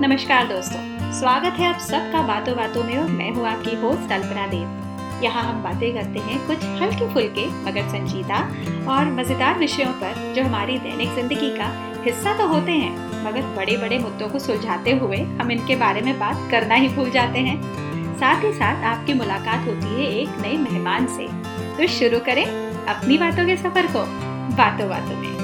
नमस्कार दोस्तों, स्वागत है आप सबका बातों बातों में और मैं हूँ आपकी होस्ट अल्पना देव। यहाँ हम बातें करते हैं कुछ हल्के फुल्के, मगर संजीदा और मज़ेदार विषयों पर, जो हमारी दैनिक ज़िंदगी का हिस्सा तो होते हैं, मगर बड़े बड़े मुद्दों को सुलझाते हुए हम इनके बारे में बात करना ही भूल जाते हैं। साथ ही साथ आपकी मुलाकात होती है एक नए मेहमान से। तो शुरू करें अपनी बातों के सफ़र को, बातों बातों में।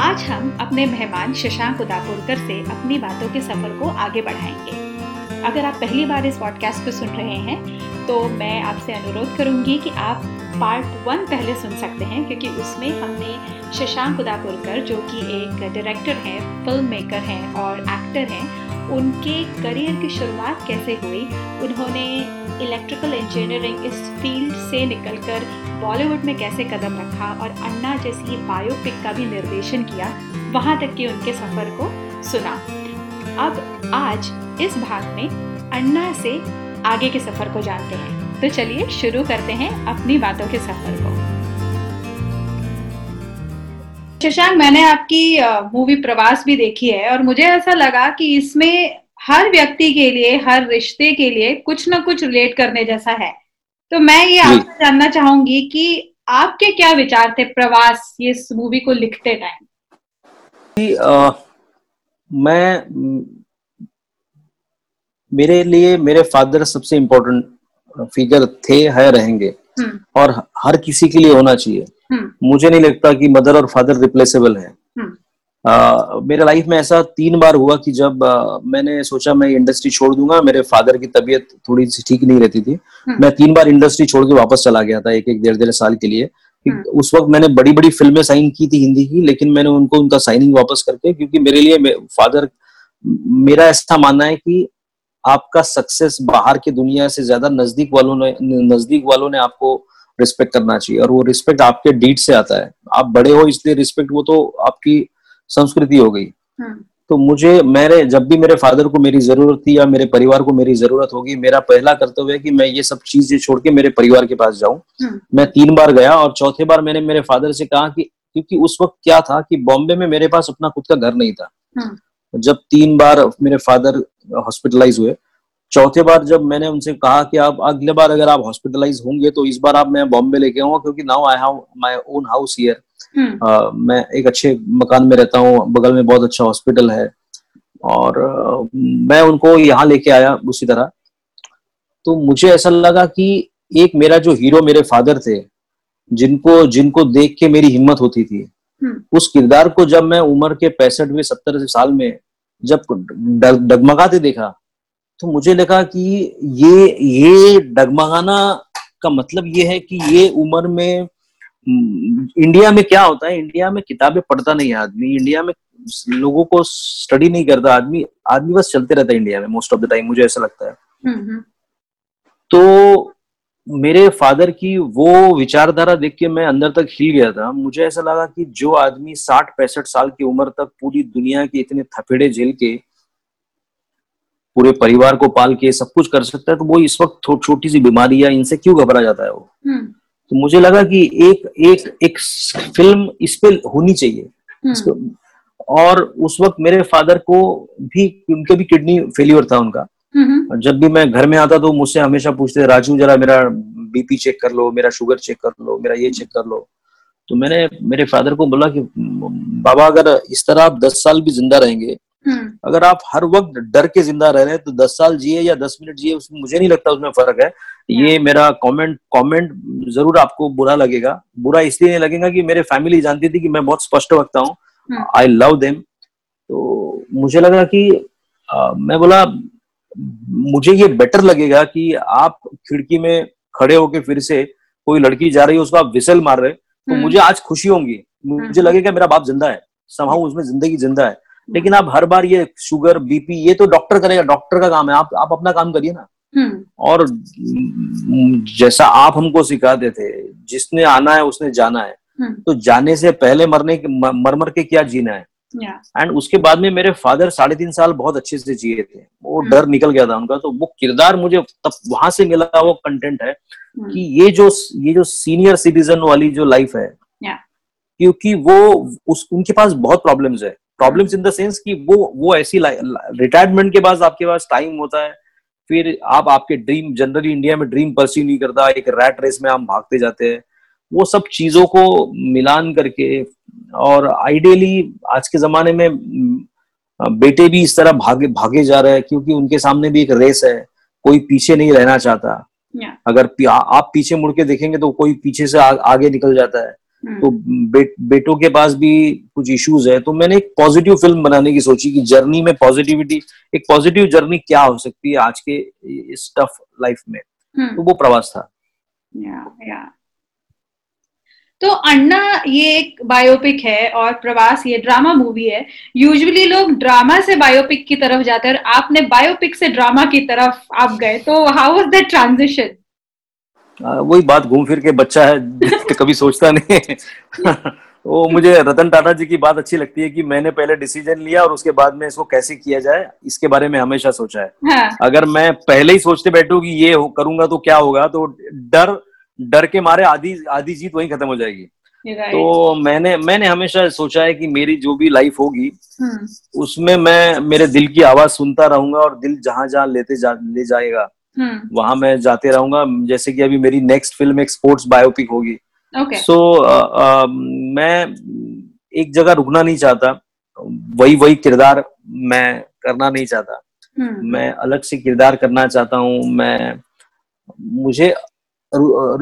आज हम अपने मेहमान शशांक उदापुरकर से अपनी बातों के सफ़र को आगे बढ़ाएँगे। अगर आप पहली बार इस पॉडकास्ट को सुन रहे हैं तो मैं आपसे अनुरोध करूँगी कि आप पार्ट वन पहले सुन सकते हैं, क्योंकि उसमें हमने शशांक उदापुरकर, जो कि एक डायरेक्टर हैं फ़िल्म मेकर हैं और एक्टर हैं, उनके करियर की शुरुआत कैसे हुई, उन्होंने इलेक्ट्रिकल इंजीनियरिंग इस फ़ील्ड से निकलकर बॉलीवुड में कैसे कदम रखा और अन्ना जैसी बायोपिक का भी निर्देशन किया, वहाँ तक कि उनके सफ़र को सुना। अब आज इस भाग में अन्ना से आगे के सफ़र को जानते हैं। तो चलिए शुरू करते हैं अपनी बातों के सफ़र को। शशांक, मैंने आपकी मूवी प्रवास भी देखी है और मुझे ऐसा लगा कि इसमें हर व्यक्ति के लिए हर रिश्ते के लिए कुछ ना कुछ रिलेट करने जैसा है। तो मैं ये आपसे जानना चाहूँगी कि आपके क्या विचार थे प्रवास ये इस मूवी को लिखते टाइम मैं मेरे लिए मेरे फादर सबसे इम्पोर्टेंट फिगर थे है रहेंगे। हम्म। और हर किसी के लिए होना चाहिए। हम्म। मुझे नहीं लगता कि मदर और फादर रिप्लेसेबल है। हम्म। मेरे लाइफ में ऐसा तीन बार हुआ कि जब आ, मैंने सोचा मैं इंडस्ट्री छोड़ दूँगा मेरे फादर की तबीयत थोड़ी सी ठीक नहीं रहती थी हम्म। मैं तीन बार इंडस्ट्री छोड़ के वापस चला गया था एक एक डेढ़ डेढ़ साल के लिए उस वक्त मैंने बड़ी बड़ी फ़िल्में साइन की थी हिंदी की लेकिन मैंने उनको उनका साइनिंग वापस करके क्योंकि मेरे लिए फादर मेरा ऐसा मानना है कि आपका सक्सेस बाहर की दुनिया से ज़्यादा नज़दीक वालों ने नज़दीक वालों ने आपको रिस्पेक्ट करना चाहिए और वो रिस्पेक्ट आपके डीड से आता है आप बड़े हो इसलिए रिस्पेक्ट वो तो आपकी संस्कृति हो गई हम्म। तो मुझे मेरे जब भी मेरे फादर को मेरी ज़रूरत थी या मेरे परिवार को मेरी ज़रूरत होगी मेरा पहला कर्तव्य है कि मैं ये सब चीज़ें छोड़ के मेरे परिवार के पास जाऊँ हम्म। मैं तीन बार गया और चौथे बार मैंने मेरे फादर से कहा कि क्योंकि उस वक्त क्या था कि बॉम्बे में मेरे पास अपना खुद का घर नहीं था हम्म। जब तीन बार मेरे फादर हॉस्पिटलाइज हुए चौथे बार जब मैंने उनसे कहा कि आप अगले बार अगर आप हॉस्पिटलाइज होंगे तो इस बार आप मैं बॉम्बे लेके आऊँगा क्योंकि now I have my own house here मैं एक अच्छे मकान में रहता हूँ बगल में बहुत अच्छा हॉस्पिटल है और uh, मैं उनको यहाँ लेके आया उसी तरह तो मुझे ऐसा लगा कि एक मेरा जो हीरो मेरे फादर थे जिनको जिनको देख के मेरी हिम्मत होती थी हम्म। उस किरदार को जब मैं उम्र के पैंसठवें सत्तर साल में जब डगमगाते देखा तो मुझे लगा कि ये ये डगमगाना का मतलब ये है कि ये उम्र में इंडिया में क्या होता है? इंडिया में किताबें पढ़ता नहीं है आदमी। इंडिया में लोगों को स्टडी नहीं करता आदमी। आदमी बस चलते रहता है इंडिया में मोस्ट ऑफ़ द टाइम मुझे ऐसा लगता है। हम्म, हम्म। तो मेरे फादर की वो विचारधारा देख के मैं अंदर तक हिल गया था। मुझे ऐसा लगा कि जो आदमी साठ पैंसठ साल की उम्र तक पूरी दुनिया के इतने थपेड़े झेल के पूरे परिवार को पाल के सब कुछ कर सकता है तो वो इस वक्त छोटी सी बीमारी या इनसे क्यों घबरा जाता है वो? हम्म। तो मुझे लगा कि एक एक एक फ़िल्म इस पे होनी चाहिए हम्म। और उस वक्त मेरे फादर को भी उनके भी किडनी फेलियर था उनका हम्म। जब भी मैं घर में आता तो मुझसे हमेशा पूछते राजू जरा मेरा बीपी चेक कर लो मेरा शुगर चेक कर लो मेरा ये चेक कर लो तो मैंने मेरे फादर को बोला कि बाबा अगर इस तरह आप दस साल भी ज़िंदा रहेंगे हम्म। अगर आप हर वक्त डर के ज़िंदा रह रहे हैं तो दस साल जिए या दस मिनट जिए उसमें मुझे नहीं लगता उसमें फ़र्क है। ये। मेरा कमेंट कमेंट ज़रूर आपको बुरा लगेगा। बुरा इसलिए नहीं लगेगा कि मेरे फैमिली जानती थी कि मैं बहुत स्पष्ट रखता हूँ आई लव देम तो मुझे लगा कि आ, मैं बोला मुझे ये बेटर लगेगा कि आप खिड़की में खड़े होके फिर से कोई लड़की जा रही है उसको आप विसल मार रहे तो हम्म। मुझे आज खुशी होंगी। मुझे हम्म। लगेगा मेरा बाप ज़िंदा है। समाऊ उसमें ज़िंदगी ज़िंदा है। लेकिन आप हर बार ये शुगर बीपी ये तो डॉक्टर करेगा डॉक्टर का काम है। आप आप अपना काम करिए ना। हम्म। और जैसा आप हमको सिखाते थे जिसने आना है उसने जाना है। हम्म। तो जाने से पहले मरने मर मर के क्या जीना है? एंड उसके बाद में मेरे फादर साढ़े तीन साल बहुत अच्छे से जिए थे। वो हम्म। डर निकल गया था उनका। तो वो किरदार मुझे तब वहाँ से मिला वो कंटेंट है कि ये जो ये जो सीनियर सिटीजन वाली जो लाइफ है क्योंकि वो उस उनके पास बहुत प्रॉब्लम्स है। प्रॉब्लम्स इन द सेंस कि वो वो ऐसी रिटायरमेंट के बाद आपके पास टाइम होता है फिर आप आपके ड्रीम जनरली इंडिया में ड्रीम परस्यू नहीं करता एक रैट रेस में हम भागते जाते हैं वो सब चीज़ों को मिलान करके और आइडियली आज के जमाने में बेटे भी इस तरह भागे भागे जा रहे हैं क्योंकि उनके सामने भी एक रेस है कोई पीछे नहीं रहना चाहता yeah. अगर आप पीछे मुड़ के देखेंगे तो कोई पीछे से आ, आगे निकल जाता है. तो बे, बेटों के पास भी कुछ इश्यूज़ है। तो मैंने एक पॉजिटिव फ़िल्म बनाने की सोची कि जर्नी में पॉजिटिविटी एक पॉजिटिव जर्नी क्या हो सकती है आज के इस टफ लाइफ में? hmm. तो वो प्रवास था। Yeah, yeah. तो अन्ना ये एक बायोपिक है और प्रवास ये ड्रामा मूवी है। यूजुअली लोग ड्रामा से बायोपिक की तरफ़ जाते हैं और आपने बायोपिक से ड्रामा की तरफ़ आप गए तो हाउ वाज दैट ट्रांजिशन वही बात घूम फिर के बच्चा है कभी सोचता नहीं वो मुझे रतन टाटा जी की बात अच्छी लगती है कि मैंने पहले डिसीज़न लिया और उसके बाद में इसको कैसे किया जाए इसके बारे में हमेशा सोचा है हाँ. अगर मैं पहले ही सोचते बैठू कि ये करूँगा तो क्या होगा तो डर डर के मारे आधी आधी जीत वहीं खत्म हो जाएगी तो मैंने मैंने हमेशा सोचा है कि मेरी जो भी लाइफ होगी hmm. उसमें मैं मेरे दिल की आवाज़ सुनता रहूँगा और दिल जहाँ जहाँ लेते जा ले जाएगा. वहाँ मैं जाते रहूँगा। जैसे कि अभी मेरी नेक्स्ट फ़िल्म एक स्पोर्ट्स बायोपिक होगी। So okay. so, uh, uh, मैं एक जगह रुकना नहीं चाहता। वही वही किरदार मैं करना नहीं चाहता। hmm. मैं अलग से किरदार करना चाहता हूँ। मैं मुझे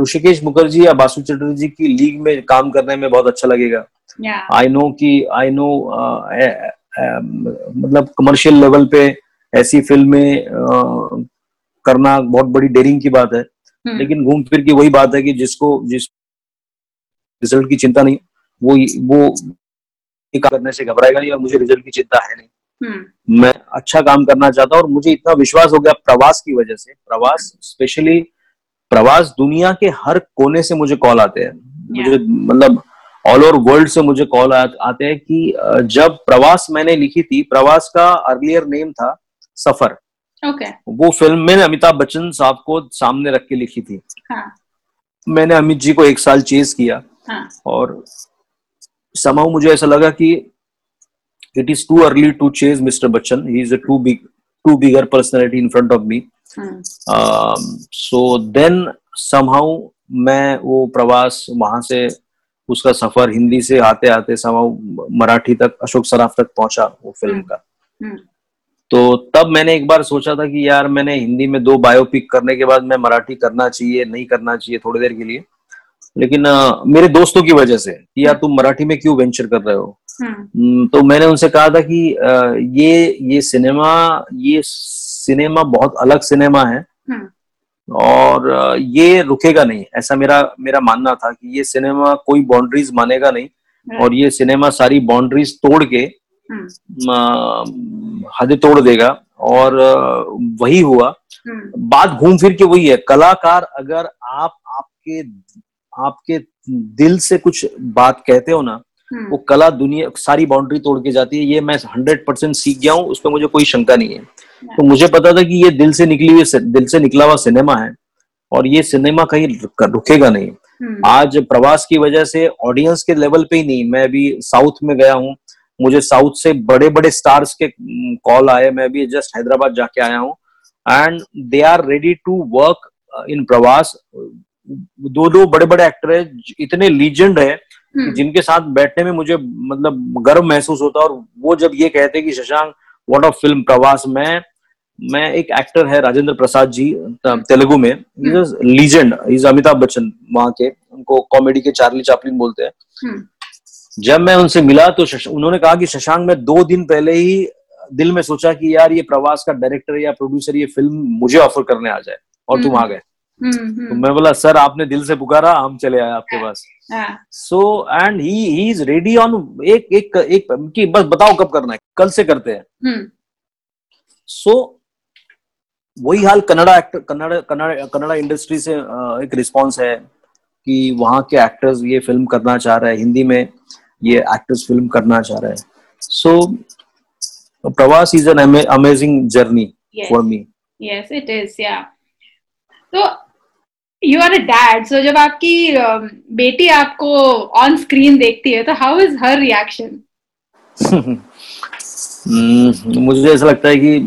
ऋषिकेश मुखर्जी या बासु चटर्जी की लीग में काम करने में बहुत अच्छा लगेगा। आई नो कि आई नो मतलब कमर्शियल लेवल पे ऐसी फ़िल्में करना बहुत बड़ी डेरिंग की बात है। hmm. लेकिन घूम फिर की वही बात है कि जिसको जिस रिज़ल्ट की चिंता नहीं वो वो करने से घबराएगा नहीं और मुझे रिज़ल्ट की चिंता है नहीं। hmm. मैं अच्छा काम करना चाहता हूँ और मुझे इतना विश्वास हो गया प्रवास की वजह से। प्रवास स्पेशली प्रवास दुनिया के हर कोने से मुझे कॉल आते हैं। मुझे मतलब ऑल ओवर वर्ल्ड से मुझे कॉल आते हैं कि जब प्रवास मैंने लिखी थी प्रवास का अर्लियर नेम था सफ़र। Okay. वो फ़िल्म मैंने अमिताभ बच्चन साहब को सामने रख के लिखी थी हाँ. मैंने अमित जी को एक साल चेज किया हाँ. और समाउ मुझे ऐसा लगा कि it is too early to chase mister Bachchan he is a too big too bigger personality in front of me so then somehow मैं वो प्रवास वहाँ से उसका सफ़र हिंदी से आते आते समाउ मराठी तक अशोक सराफ तक पहुँचा वो फ़िल्म हम्म, का हम्म। तो तब मैंने एक बार सोचा था कि यार मैंने हिंदी में दो बायोपिक करने के बाद मैं मराठी करना चाहिए नहीं करना चाहिए थोड़ी देर के लिए लेकिन आ, मेरे दोस्तों की वजह से कि यार तुम मराठी में क्यों वेंचर कर रहे हो हम्म। तो मैंने उनसे कहा था कि आ, ये ये सिनेमा ये सिनेमा बहुत अलग सिनेमा है हम्म। और ये रुकेगा नहीं ऐसा मेरा मेरा मानना था कि ये सिनेमा कोई बाउंड्रीज मानेगा नहीं हम्म। और ये सिनेमा सारी बाउंड्रीज तोड़ के। हद तोड़ देगा। और वही हुआ। बात घूम फिर के वही है। कलाकार अगर आप आपके आपके दिल से कुछ बात कहते हो ना वो कला दुनिया सारी बाउंड्री तोड़ के जाती है। ये मैं हंड्रेड परसेंट सीख गया हूँ उस पर मुझे कोई शंका नहीं है। तो मुझे पता था कि ये दिल से निकली हुई दिल से निकला हुआ सिनेमा है और ये सिनेमा कहीं रुकेगा नहीं। हम्म। आज प्रवास की वजह से ऑडियंस के लेवल पे ही नहीं। मैं अभी साउथ में गया हूँ मुझे साउथ से बड़े बड़े स्टार्स के कॉल आए। मैं अभी जस्ट हैदराबाद जाके आया हूँ। And they are ready to work in Pravas. दो दो बड़े बड़े एक्टर है इतने लीजेंड है हम्म। जिनके साथ बैठने में मुझे मतलब गर्व महसूस होता है। और वो जब ये कहते कि शशांक वॉट ऑफ़ फ़िल्म प्रवास। में मैं एक एक्टर है राजेंद्र प्रसाद जी तेलुगु में। लीजेंड इज़ अमिताभ बच्चन वहाँ के। उनको कॉमेडी के चार्ली चापलिन बोलते हैं। हम्म। जब मैं उनसे मिला तो उन्होंने कहा कि शशांक मैं दो दिन पहले ही दिल में सोचा कि यार ये प्रवास का डायरेक्टर या प्रोड्यूसर ये फ़िल्म मुझे ऑफ़र करने आ जाए और तुम आ गए। तो मैं बोला सर आपने दिल से पुकारा हम चले आए आपके पास। So and he he is ready on एक एक एक कि बस बताओ कब करना है कल से करते हैं। सो हम्म। so, वही हाल कन्नड़ा एक्टर कन्नड़ा कन्नड़ा कन्नड़ा इंडस्ट्री से एक रिस्पांस है कि वहाँ के एक्टर्स ये फ़िल्म करना चाह रहे हैं हिंदी में। ये एक्टर्स फ़िल्म करना चाह रहे हैं। So Pravas is an amazing journey for me yes it is या तो you are a dad so जब आपकी बेटी आपको ऑन स्क्रीन देखती है तो हाउ इज़ हर रिएक्शन मुझे ऐसा लगता है कि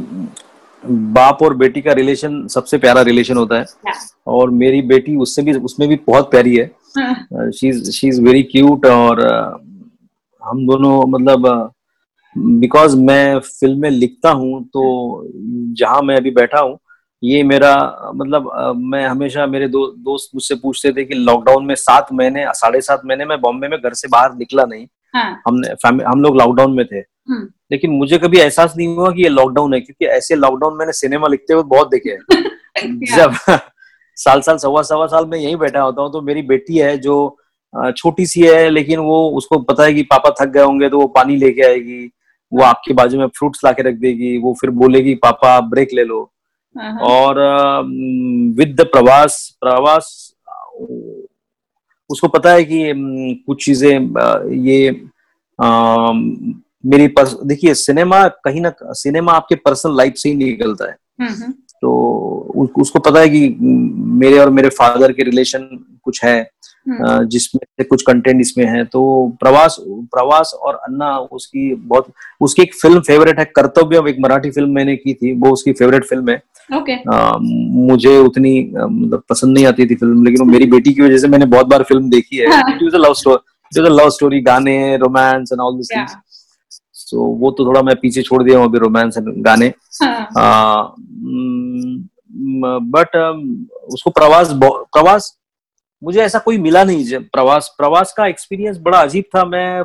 बाप और बेटी का रिलेशन सबसे प्यारा रिलेशन होता है। Yeah. और मेरी बेटी उससे भी उसमें भी बहुत प्यारी है। शी इज़ वेरी क्यूट और हम दोनों मतलब बिकॉज़ मैं फ़िल्में लिखता हूँ तो जहाँ मैं अभी बैठा हूँ ये मेरा मतलब मैं हमेशा मेरे दो दोस्त मुझसे पूछते थे कि लॉकडाउन में सात महीने साढ़े सात महीने में बॉम्बे में घर से बाहर निकला नहीं हाँ. हमने हम लोग लॉकडाउन में थे हम्म। लेकिन मुझे कभी एहसास नहीं हुआ कि ये लॉकडाउन है क्योंकि ऐसे लॉकडाउन मैंने सिनेमा लिखते हुए बहुत देखे हैं जब साल साल सवा सवा साल में यही बैठा होता हूँ तो मेरी बेटी है जो छोटी सी है लेकिन वो उसको पता है कि पापा थक गए होंगे तो वो पानी लेके आएगी वो आपके बाजू में फ्रूट्स ला के रख देगी वो फिर बोलेगी पापा ब्रेक ले लो हाँ, हाँ। और विद द प्रवास प्रवास उसको पता है कि कुछ चीज़ें ये आ, मेरी देखिए सिनेमा कहीं ना सिनेमा आपके पर्सनल लाइफ से ही निकलता है हम्म, हम्म। तो उसको पता है कि मेरे और मेरे फादर के रिलेशन कुछ है। जिसमें कुछ कंटेंट इसमें है। तो प्रवास प्रवास और अन्ना उसकी बहुत उसकी एक फ़िल्म फेवरेट है कर्तव्य एक मराठी फ़िल्म मैंने की थी वो उसकी फेवरेट फ़िल्म है। Okay. आ, मुझे उतनी मतलब पसंद नहीं आती थी फ़िल्म लेकिन वो मेरी बेटी की वजह से मैंने बहुत बार फ़िल्म देखी है। लव स्टोरी लव स्टोरी गाने romance and all this so वो तो थोड़ा मैं पीछे छोड़ दिया हूँ अभी रोमांस एंड गाने। बट हाँ। उसको प्रवास प्रवास मुझे ऐसा कोई मिला नहीं प्रवास प्रवास का एक्सपीरियंस बड़ा अजीब था। मैं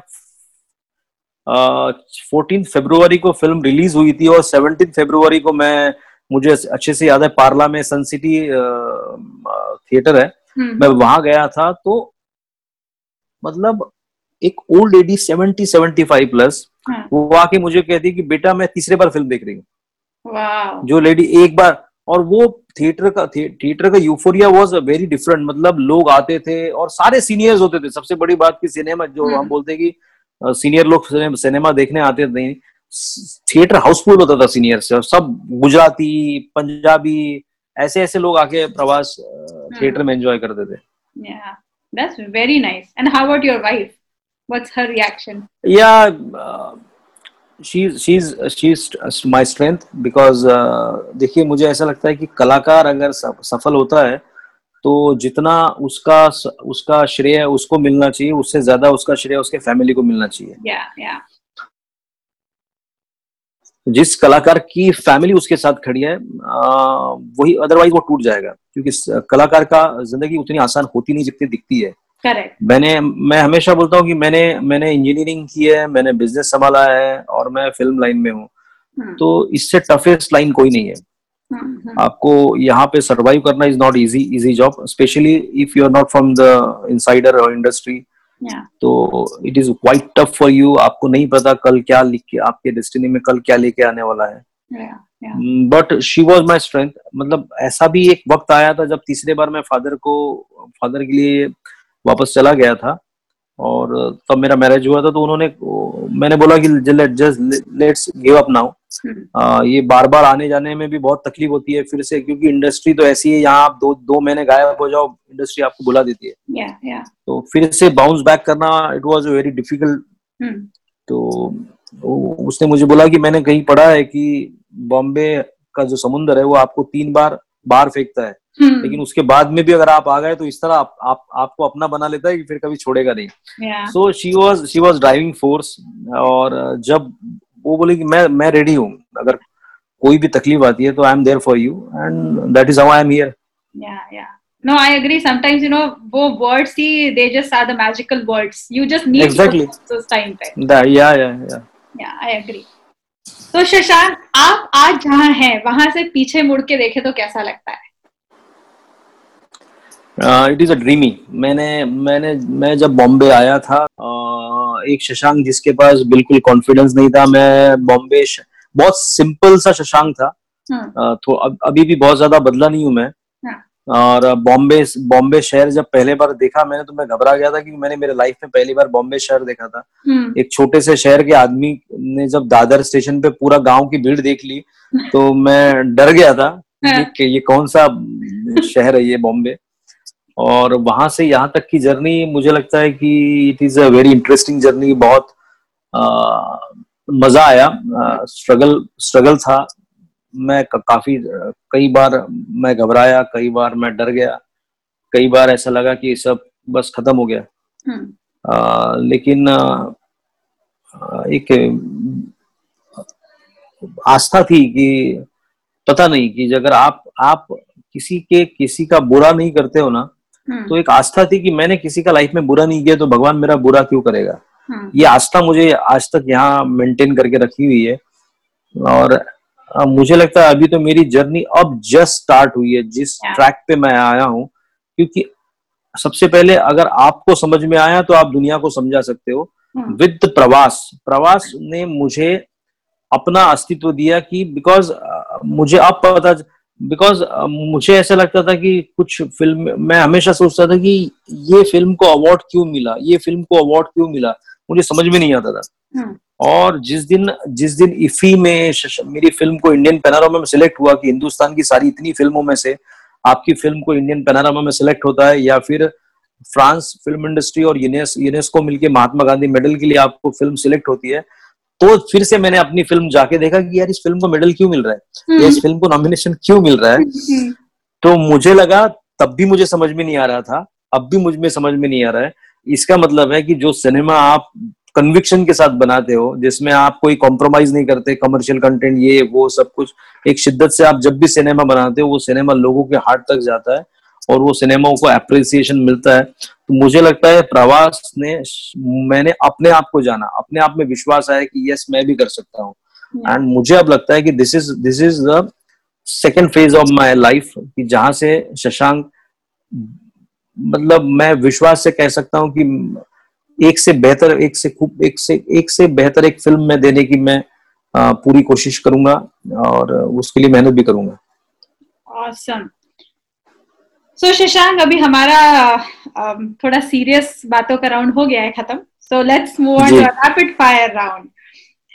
फोर्टीन फरवरी को फ़िल्म रिलीज़ हुई थी और सेवनटीन फेब्रुवरी को मैं मुझे अच्छे से याद है पार्ला में सन सिटी थिएटर है। हम्म। मैं वहाँ गया था तो मतलब एक old lady seventy seventy five plus वो आके मुझे कहती कि बेटा मैं तीसरे बार फ़िल्म देख रही हूँ। जो लेडी एक बार और वो थिएटर का थिएटर का यूफोरिया वाज वेरी डिफरेंट मतलब लोग आते थे और सारे सीनियर्स होते थे सबसे बड़ी बात की सिनेमा जो हम्म। हम बोलते हैं कि सीनियर लोग सिनेमा देखने आते थे थिएटर हाउसफुल होता था सीनियर से और सब गुजराती पंजाबी ऐसे ऐसे लोग आके प्रवास थिएटर में एंजॉय करते थे That's very nice. And how about your wife? What's her reaction? Yeah, uh, she's she's she's my strength because uh, देखिए मुझे ऐसा लगता है कि कलाकार अगर सफल होता है तो जितना उसका उसका श्रेय उसको मिलना चाहिए उससे ज़्यादा उसका श्रेय उसके फैमिली को मिलना चाहिए yeah, yeah. जिस कलाकार की फैमिली उसके साथ खड़ी है वही अदरवाइज़ वो टूट जाएगा क्योंकि कलाकार का ज़िंदगी उतनी आसान होती नहीं जितनी दिखती है करेक्ट मैंने मैं हमेशा बोलता हूँ कि मैंने मैंने इंजीनियरिंग की है मैंने बिज़नेस संभाला है और मैं फ़िल्म लाइन में हूँ। हम्म। तो इससे टफेस्ट लाइन कोई नहीं है। हम्म, हम्म। आपको यहाँ पे सरवाइव करना is not easy easy job specially if you are not from the insider और इंडस्ट्री तो it is quite tough for you आपको नहीं पता कल क्या लिख के आपके डेस्टिनी में कल क्या लेके आने वाला है। But she was my strength मतलब ऐसा भी एक वक्त आया था जब तीसरे बार मैं फादर को फादर के लिए वापस चला गया था और तब मेरा मैरिज हुआ था तो उन्होंने मैंने बोला कि just let's give up now ये बार बार आने जाने में भी बहुत तकलीफ़ होती है फिर से क्योंकि इंडस्ट्री तो ऐसी है यहाँ आप दो दो महीने गायब हो जाओ इंडस्ट्री आपको बुला देती है yeah, yeah. तो फिर से बाउंस बैक करना इट वॉज़ वेरी डिफ़िकल्ट तो उसने मुझे बोला कि मैंने कहीं पढ़ा है कि बॉम्बे का जो समुन्द्र है वो आपको तीन बार बाहर फेंकता है। लेकिन उसके बाद में भी अगर आप आ गए तो इस तरह आप, आप आपको अपना बना लेता है कि फिर कभी छोड़ेगा नहीं so she was she was driving force और जब वो बोले कि मैं मैं रेडी हूँ अगर कोई भी तकलीफ़ आती है तो I am there for you and that is how I am here No, I agree. Sometimes you know, वो words ही they just are the magical words. You just need exactly. those time पे. That, yeah, yeah, yeah. Yeah, I agree. तो शशांक आप आज जहाँ हैं वहाँ से पीछे मुड़ के देखे तो कैसा लगता है इट इज़ अ ड्रीमी मैंने मैंने मैं जब बॉम्बे आया था uh, एक शशांक जिसके पास बिल्कुल कॉन्फिडेंस नहीं था मैं बॉम्बे बहुत सिंपल सा शशांक था। uh, तो अब अभी भी बहुत ज़्यादा बदला नहीं हूँ मैं। हाँ। और बॉम्बे बॉम्बे शहर जब पहले बार देखा मैंने तो मैं घबरा गया था क्योंकि मैंने मेरे लाइफ में पहली बार बॉम्बे शहर देखा था। हम्म। एक छोटे से शहर के आदमी ने जब दादर स्टेशन पे पूरा गाँव की भीड़ देख ली तो मैं डर गया था हाँ। कि ये कौन सा शहर है ये बॉम्बे। और वहाँ से यहाँ तक की जर्नी मुझे लगता है कि it is a very interesting journey बहुत आ, मज़ा आया स्ट्रगल स्ट्रगल था मैं काफ़ी कई बार मैं घबराया कई बार मैं डर गया कई बार ऐसा लगा कि सब बस खत्म हो गया हम्म। आ, लेकिन आ, एक आस्था थी कि पता नहीं कि अगर आप आप किसी के किसी का बुरा नहीं करते हो ना। तो एक आस्था थी कि मैंने किसी का लाइफ में बुरा नहीं किया तो भगवान मेरा बुरा क्यों करेगा? हम्म। ये आस्था मुझे आज तक यहाँ मेंटेन करके रखी हुई है। और मुझे लगता है अभी तो मेरी जर्नी अब जस्ट स्टार्ट हुई है जिस ट्रैक पे मैं आया हूँ। क्योंकि सबसे पहले अगर आपको समझ में आया तो आप दुनिया को समझा सकते हो। With hmm. प्रवास। प्रवास ने मुझे अपना अस्तित्व दिया कि बिकॉज़ मुझे अब पता बिकॉज़ मुझे ऐसा लगता था कि कुछ फ़िल्म मैं हमेशा सोचता था कि ये फ़िल्म को अवार्ड क्यों मिला? ये फ़िल्म को अवार्ड क्यों मिला? मुझे समझ में नहीं आता था। हम्म। और जिस दिन जिस दिन इफी में मेरी फ़िल्म को इंडियन पैनारोमा में सिलेक्ट हुआ कि हिंदुस्तान की सारी इतनी फ़िल्मों में से आपकी फ़िल्म को इंडियन पैनारामा में सिलेक्ट होता है या फिर फ्रांस फ़िल्म इंडस्ट्री और यूनेस्को मिलकर महात्मा गांधी मेडल के लिए आपको फ़िल्म सिलेक्ट होती है तो फिर से मैंने अपनी फ़िल्म जाके देखा कि यार इस फ़िल्म को मेडल क्यों मिल रहा है? या इस फ़िल्म को नॉमिनेशन क्यों मिल रहा है? हम्म। तो मुझे लगा तब भी मुझे समझ में नहीं आ रहा था अब भी मुझमें समझ में नहीं आ रहा है। इसका मतलब है कि जो सिनेमा आप कन्विक्शन के साथ बनाते हो जिसमें आप कोई कॉम्प्रोमाइज नहीं करते कमर्शियल कंटेंट ये वो सब कुछ एक शिद्दत से आप जब भी सिनेमा बनाते हो वो सिनेमा लोगों के हार्ट तक जाता है। और वो सिनेमा को अप्रिसिएशन मिलता है तो मुझे लगता है प्रवास ने मैंने अपने आप को जाना अपने आप में विश्वास आया कि यस मैं भी कर सकता हूँ एंड hmm. मुझे अब लगता है कि this is this is the second phase of my life कि जहाँ से शशांक मतलब मैं विश्वास से कह सकता हूँ कि एक से बेहतर एक से खूब एक से एक से बेहतर एक फ़िल्म में देने की मैं पूरी कोशिश करूँगा और उसके लिए मेहनत भी करूँगा awesome. सो so, शशांक अभी हमारा um, थोड़ा सीरियस बातों का राउंड हो गया है खत्म। So let's move on to rapid fire round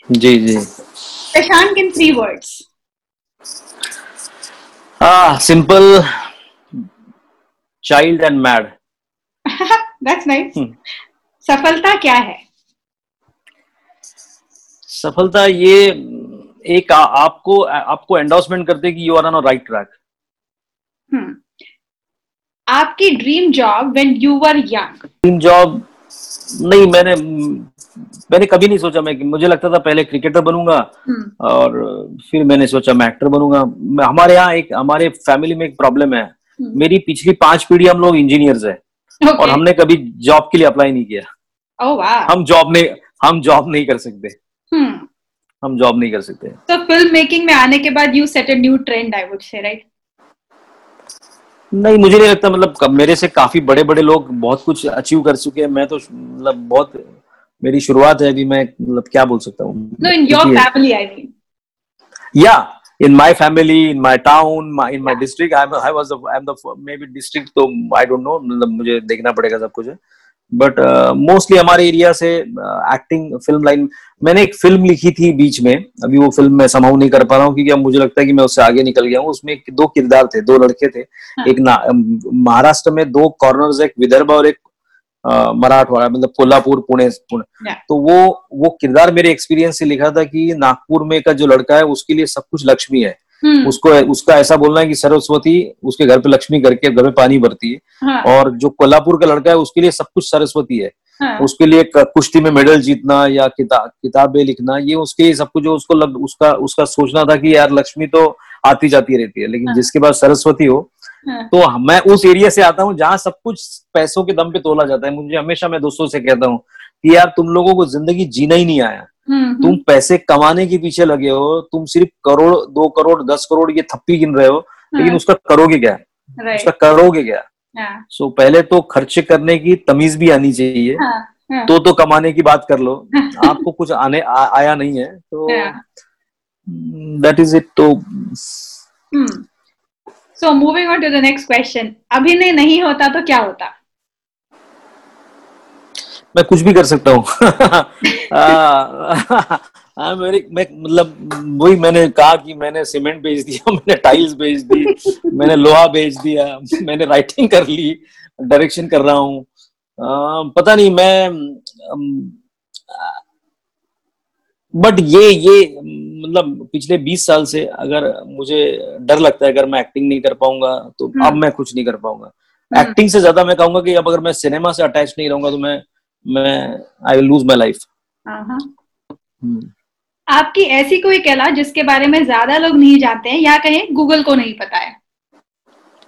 ji ji. Shashank in three words ah simple child and mad. That's nice. Hmm. सफलता क्या है? सफलता ये एक आ, आपको आपको एंडोर्समेंट करते कि you are on right track आपकी dream job when you were young dream job नहीं मैंने मैंने कभी नहीं सोचा मैं मुझे लगता था पहले क्रिकेटर बनूँगा हम्म। और फिर मैंने सोचा मैं एक्टर बनूँगा हमारे यहाँ एक हमारे फैमिली में एक प्रॉब्लम है हम्म। मेरी पिछली पाँच पीढ़ी हम लोग इंजीनियर्स है okay. और हमने कभी जॉब के लिए अप्लाई नहीं किया oh, wow. हम जॉब नहीं हम जॉब नहीं कर सकते hmm. हम जॉब नहीं कर सकते तो फ़िल्म मेकिंग में आने के बाद you set a new trend I would say right नहीं मुझे नहीं लगता मतलब मेरे से काफ़ी बड़े बड़े लोग बहुत कुछ अचीव कर चुके हैं। मैं तो मतलब बहुत मेरी शुरुआत है अभी मैं मतलब क्या बोल सकता हूँ? या in my family in my town in my district I was my district तो आई डोंट नो मतलब मुझे देखना पड़ेगा सब कुछ। है. बट मोस्टली uh, हमारे एरिया से एक्टिंग फ़िल्म लाइन मैंने एक फ़िल्म लिखी थी बीच में अभी वो फ़िल्म मैं समाऊ नहीं कर पा रहा हूँ क्योंकि अब मुझे लगता है कि मैं उससे आगे निकल गया हूँ उसमें दो किरदार थे दो लड़के थे हाँ. एक महाराष्ट्र में दो कॉर्नर्स एक विदर्भ और एक मराठवाड़ा मतलब कोल्हापुर पुणे पुणे तो वो वो किरदार मेरे एक्सपीरियंस से लिखा था कि नागपुर में का जो लड़का है उसके लिए सब कुछ लक्ष्मी है। उसको उसका ऐसा बोलना है कि सरस्वती उसके घर पे लक्ष्मी करके घर में पानी भरती है हाँ। और जो कोल्हापुर का लड़का है उसके लिए सब कुछ सरस्वती है हाँ। उसके लिए कुश्ती में मेडल जीतना या किताब किताबें लिखना ये उसके लिए सब कुछ जो उसको लग, उसका उसका सोचना था कि यार लक्ष्मी तो आती जाती रहती है लेकिन हाँ। जिसके पास सरस्वती हो हाँ। तो मैं उस एरिया से आता हूँ जहाँ सब कुछ पैसों के दम पे तोला जाता है मुझे हमेशा मैं दोस्तों से कहता हूँ कि यार तुम लोगों को ज़िंदगी जीना ही नहीं आया हम्म, तुम। पैसे कमाने के पीछे लगे हो तुम सिर्फ़ करोड़ दो करोड़ दस करोड़ ये थप्पी गिन रहे हो लेकिन हाँ। उसका करोगे क्या? उसका करोगे क्या? हाँ। सो पहले तो खर्च करने की तमीज भी आनी चाहिए। हाँ, तो तो कमाने की बात कर लो। आपको कुछ आने आ, आया नहीं है तो दैट इज़ इट तो so moving on to the next question अभिनय नहीं होता तो क्या होता? मैं कुछ भी कर सकता हूँ मेरे मैं मतलब वही मैंने कहा कि मैंने सीमेंट बेच दिया मैंने टाइल्स बेच दी मैंने लोहा बेच दिया मैंने राइटिंग कर ली डायरेक्शन कर रहा हूँ पता नहीं मैं बट ये ये मतलब पिछले 20 साल से अगर मुझे डर लगता है अगर मैं एक्टिंग नहीं कर पाऊँगा तो हम्म। अब मैं कुछ नहीं कर पाऊँगा एक्टिंग हम्म। से ज़्यादा मैं कहूँगा कि अब अगर मैं सिनेमा से अटैच नहीं रहूँगा तो मैं मैं I will lose my life आपकी ऐसी कोई कला जिसके बारे में ज़्यादा लोग नहीं जानते हैं या कहें गूगल को नहीं पता है?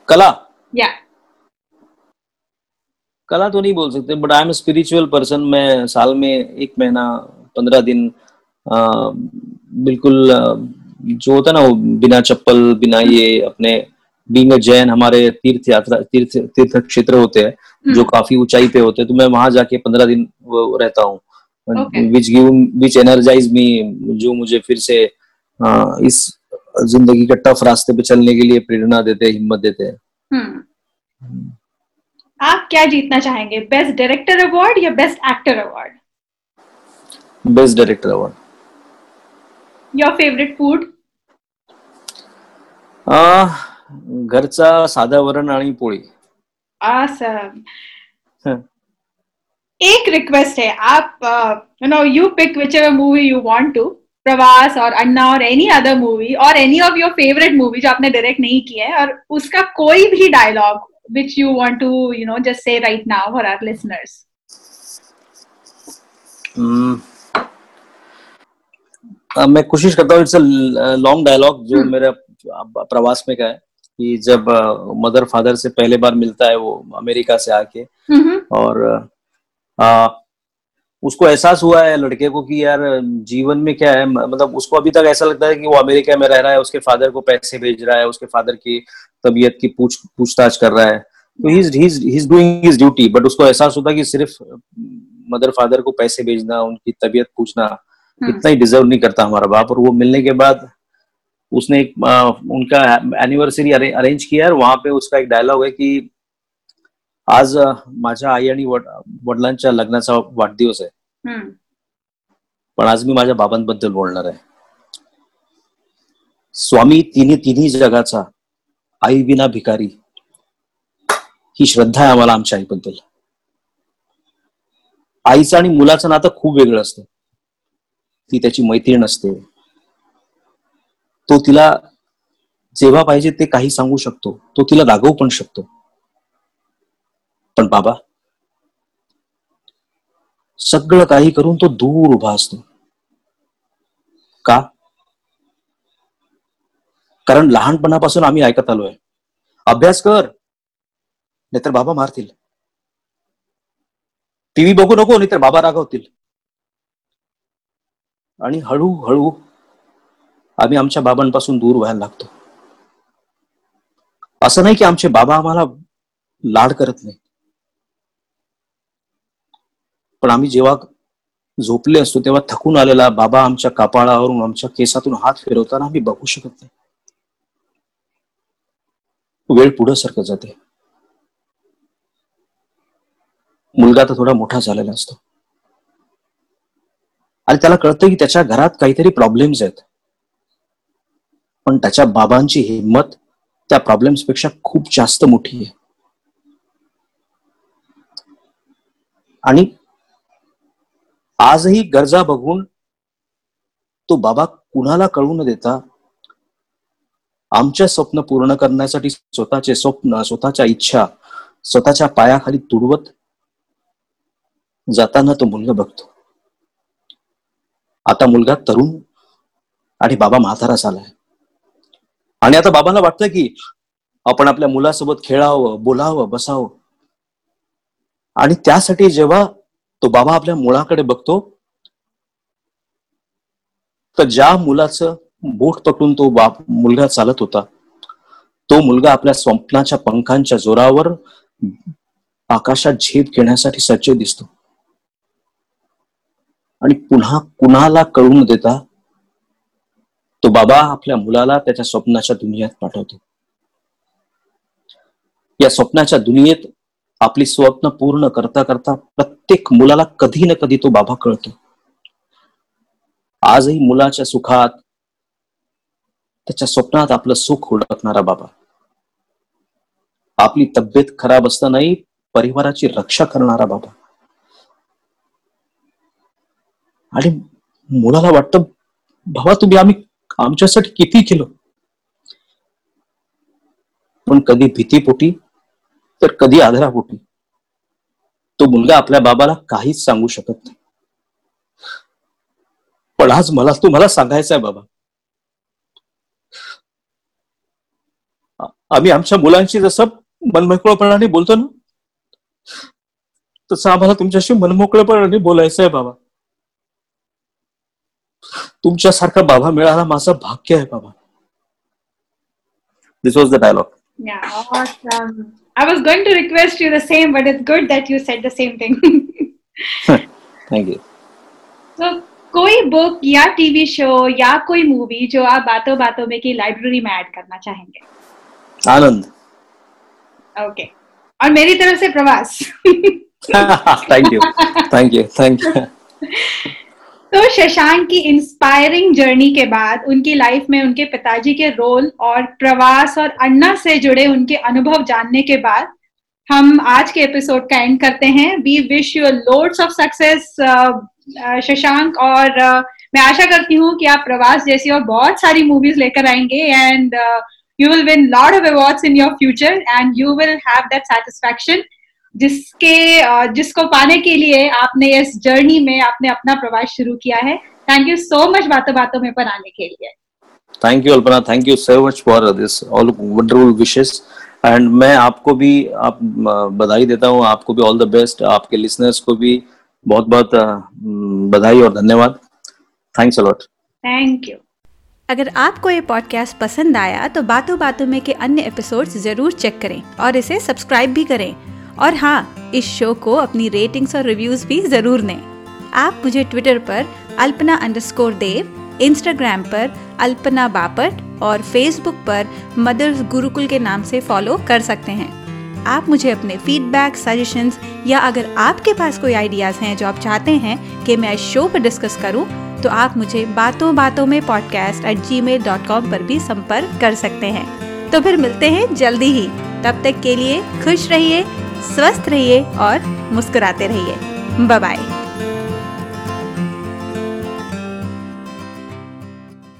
कला? या कला तो नहीं बोल सकते but I am spiritual person मैं साल में एक महीना पंद्रह दिन आ, बिल्कुल जो होता है ना वो बिना चप्पल बिना ये अपने बींग जैन हमारे तीर्थ यात्रा तीर्थ तीर्थ क्षेत्र होते हैं जो हम्म। काफ़ी ऊंचाई पे होते हैं तो मैं वहाँ जाके पंद्रह दिन रहता हूँ। विच गिव विच एनर्जाइज मी जो मुझे फिर से आ, इस ज़िंदगी के टफ रास्ते पे चलने के लिए प्रेरणा देते हैं हिम्मत देते हैं। हम्म। आप क्या जीतना चाहेंगे? बेस्ट डायरेक्टर अवार्ड या best actor award best director award your favourite food घरचा साधा वरण आणि पोळी. एक रिक्वेस्ट है आप you know you pick whichever movie you want to Pravas और अन्ना और एनी अदर मूवी और any of your favourite movie जो आपने डायरेक्ट नहीं किया है और उसका कोई भी dialogue which you want to you know just say right now for our listeners मैं कोशिश करता हूँ इट्स अ लॉन्ग डायलॉग जो hmm. मेरा प्रवास में का है। कि जब मदर फादर से पहले बार मिलता है वो अमेरिका से आके. और आ, उसको एहसास हुआ है लड़के को कि यार जीवन में क्या है मतलब उसको अभी तक ऐसा लगता है कि वो अमेरिका में रह रहा है उसके फादर को पैसे भेज रहा है उसके फादर की तबीयत की पूछ पूछताछ कर रहा है तो he is doing his duty but उसको एहसास होता है कि सिर्फ़ मदर फादर को पैसे भेजना उनकी तबीयत पूछना हम्म। इतना ही डिजर्व नहीं करता हमारा बाप और वो मिलने के बाद उसने एक आ, उनका एनिवर्सरी अरेंज किया है वहां पे उसका एक डायलॉग है कि आज माझ्या आई आणि वडिलांच्या लग्नाचा वाढदिवस आहे. पण आज मी माझ्या बाबांबद्दल बोलणार आहे. स्वामी तिन्ही तिन्ही जगाचा आई विना भिकारी ही श्रद्धा आहे आम्हाला आमच्या आईबद्दल. आईचं आणि मुलाचं नातं खूप वेगळं असतं. ती त्याची मैत्रीण असते. तो तिला जेव्हा पाहिजे ते काही सांगू शकतो. तो तिला रागवू पण शकतो. पण बाबा सगळं काही करून तो दूर उभा असतो. का? कारण लहानपणापासून आम्ही ऐकत आलोय. अभ्यास कर. नाहीतर बाबा मारतील. टीव्ही बघू नको नाहीतर बाबा रागवतील. आणि हळूहळू आम्ही आमच्या बाबांपासून दूर व्हायला लागतो. असं नाही की आमचे बाबा आम्हाला लाड करत नाही पण आम्ही जेव्हा झोपले असतो तेव्हा थकून आलेला बाबा आमच्या कपाळावरून आमच्या केसातून हात फिरवताना आम्ही बघू शकत नाही. वेळ पुढे सरकत जाते. मुलगा तर थोडा मोठा झालेला असतो. आणि त्याला कळतं की त्याच्या घरात काहीतरी प्रॉब्लेम्स आहेत. पण त्याच्या बाबांची हिंमत त्या प्रॉब्लेम्सपेक्षा खूप जास्त मोठी आहे. आणि आजही गरजा बघून तो बाबा कुणाला कळू न देता आमच्या स्वप्न पूर्ण करण्यासाठी स्वतःचे स्वप्न स्वतःच्या इच्छा स्वतःच्या पायाखाली तुडवत जाताना तो मुलगा बघतो. आता मुलगा तरुण आणि बाबा म्हातारा झालाय. आणि आता बाबांना वाटतं की आपण आपल्या मुलासोबत खेळावं बोलावं बसावं. आणि त्यासाठी जेव्हा तो बाबा आपल्या मुळाकडे बघतो तर ज्या मुलाचं बोट पकडून तो बाप मुलगा चालत होता तो मुलगा आपल्या स्वप्नाच्या पंखांच्या जोरावर आकाशात झेप घेण्यासाठी सज्ज दिसतो. आणि पुन्हा कुणाला कळून देता तो बाबा आपल्या मुलाला त्याच्या स्वप्नाच्या दुनियेत पाठवतो. या स्वप्नाच्या दुनियेत आपली स्वप्न पूर्ण करता करता प्रत्येक मुलाला कधी ना कधी तो बाबा कळतो. आजही मुलाच्या सुखात त्याच्या स्वप्नात आपलं सुख उडकणारा बाबा. आपली तब्येत खराब असतानाही परिवाराची रक्षा करणारा बाबा. आणि मुलाला वाटतं भावा तुम्ही आम्ही आमच्यासाठी किती केलं? पण कधी भीतीपोटी तर कधी आधारापोटी तो मुलगा आपल्या बाबाला काहीच सांगू शकत नाही. पण आज मला तुम्हाला सांगायचं आहे बाबा. आम्ही आमच्या मुलांशी जसं मनमोकळपणाने बोलतो ना तसं आम्हाला तुमच्याशी मनमोकळपणाने बोलायचं आहे बाबा. तुमच्यासारखा बाबा मिळाला माझं भाग्य आहे बाबा. This was the dialogue Yeah, awesome. I was going to request you the same, but it's good that you said the same thing. Thank you. So, कोई बुक या टीवी शो या कोई मूवी जो आप बातों बातों में की लाइब्रेरी में ऐड करना चाहेंगे? आनंद. ओके और मेरी तरफ़ से Pravas. Thank you thank you thank you तो शशांक की इंस्पायरिंग जर्नी के बाद उनकी लाइफ में उनके पिताजी के रोल और प्रवास और अन्ना से जुड़े उनके अनुभव जानने के बाद हम आज के एपिसोड का एंड करते हैं। We wish you loads of success Shashank और uh, मैं आशा करती हूँ कि आप प्रवास जैसी और बहुत सारी मूवीज़ लेकर आएँगे and you will win lord of awards in your future and you will have that satisfaction जिसके जिसको पाने के लिए आपने इस जर्नी में आपने अपना प्रवास शुरू किया है। थैंक यू सो मच बातों बातों में पर आने के लिए। Thank you Alpana thank you so much for this all wonderful wishes and मैं आपको भी आप बधाई देता हूँ। आपको भी ऑल द बेस्ट आपके लिसनर्स को भी बहुत बहुत बधाई और धन्यवाद। थैंक्स अलॉट थैंक यू अगर आपको ये पॉडकास्ट पसंद आया तो बातों बातों में के अन्य एपिसोड्स ज़रूर चेक करें और इसे सब्सक्राइब भी करें। और हाँ इस शो को अपनी रेटिंग्स और रिव्यूज़ भी ज़रूर दें। आप मुझे ट्विटर पर अल्पना अंडरस्कोर देव इंस्टाग्राम पर अल्पना बापट और फेसबुक पर मदर्स गुरुकुल के नाम से फॉलो कर सकते हैं। आप मुझे अपने फीडबैक सजेशंस या अगर आपके पास कोई आइडियाज़ हैं जो आप चाहते हैं कि मैं इस शो पर डिस्कस करूँ, तो आप मुझे बातों बातों में podcast at gmail dot com पर भी संपर्क कर सकते हैं। तो फिर मिलते हैं जल्दी ही। तब तक के लिए खुश रहिए स्वस्थ रहिए और मुस्कुराते रहिए। बाय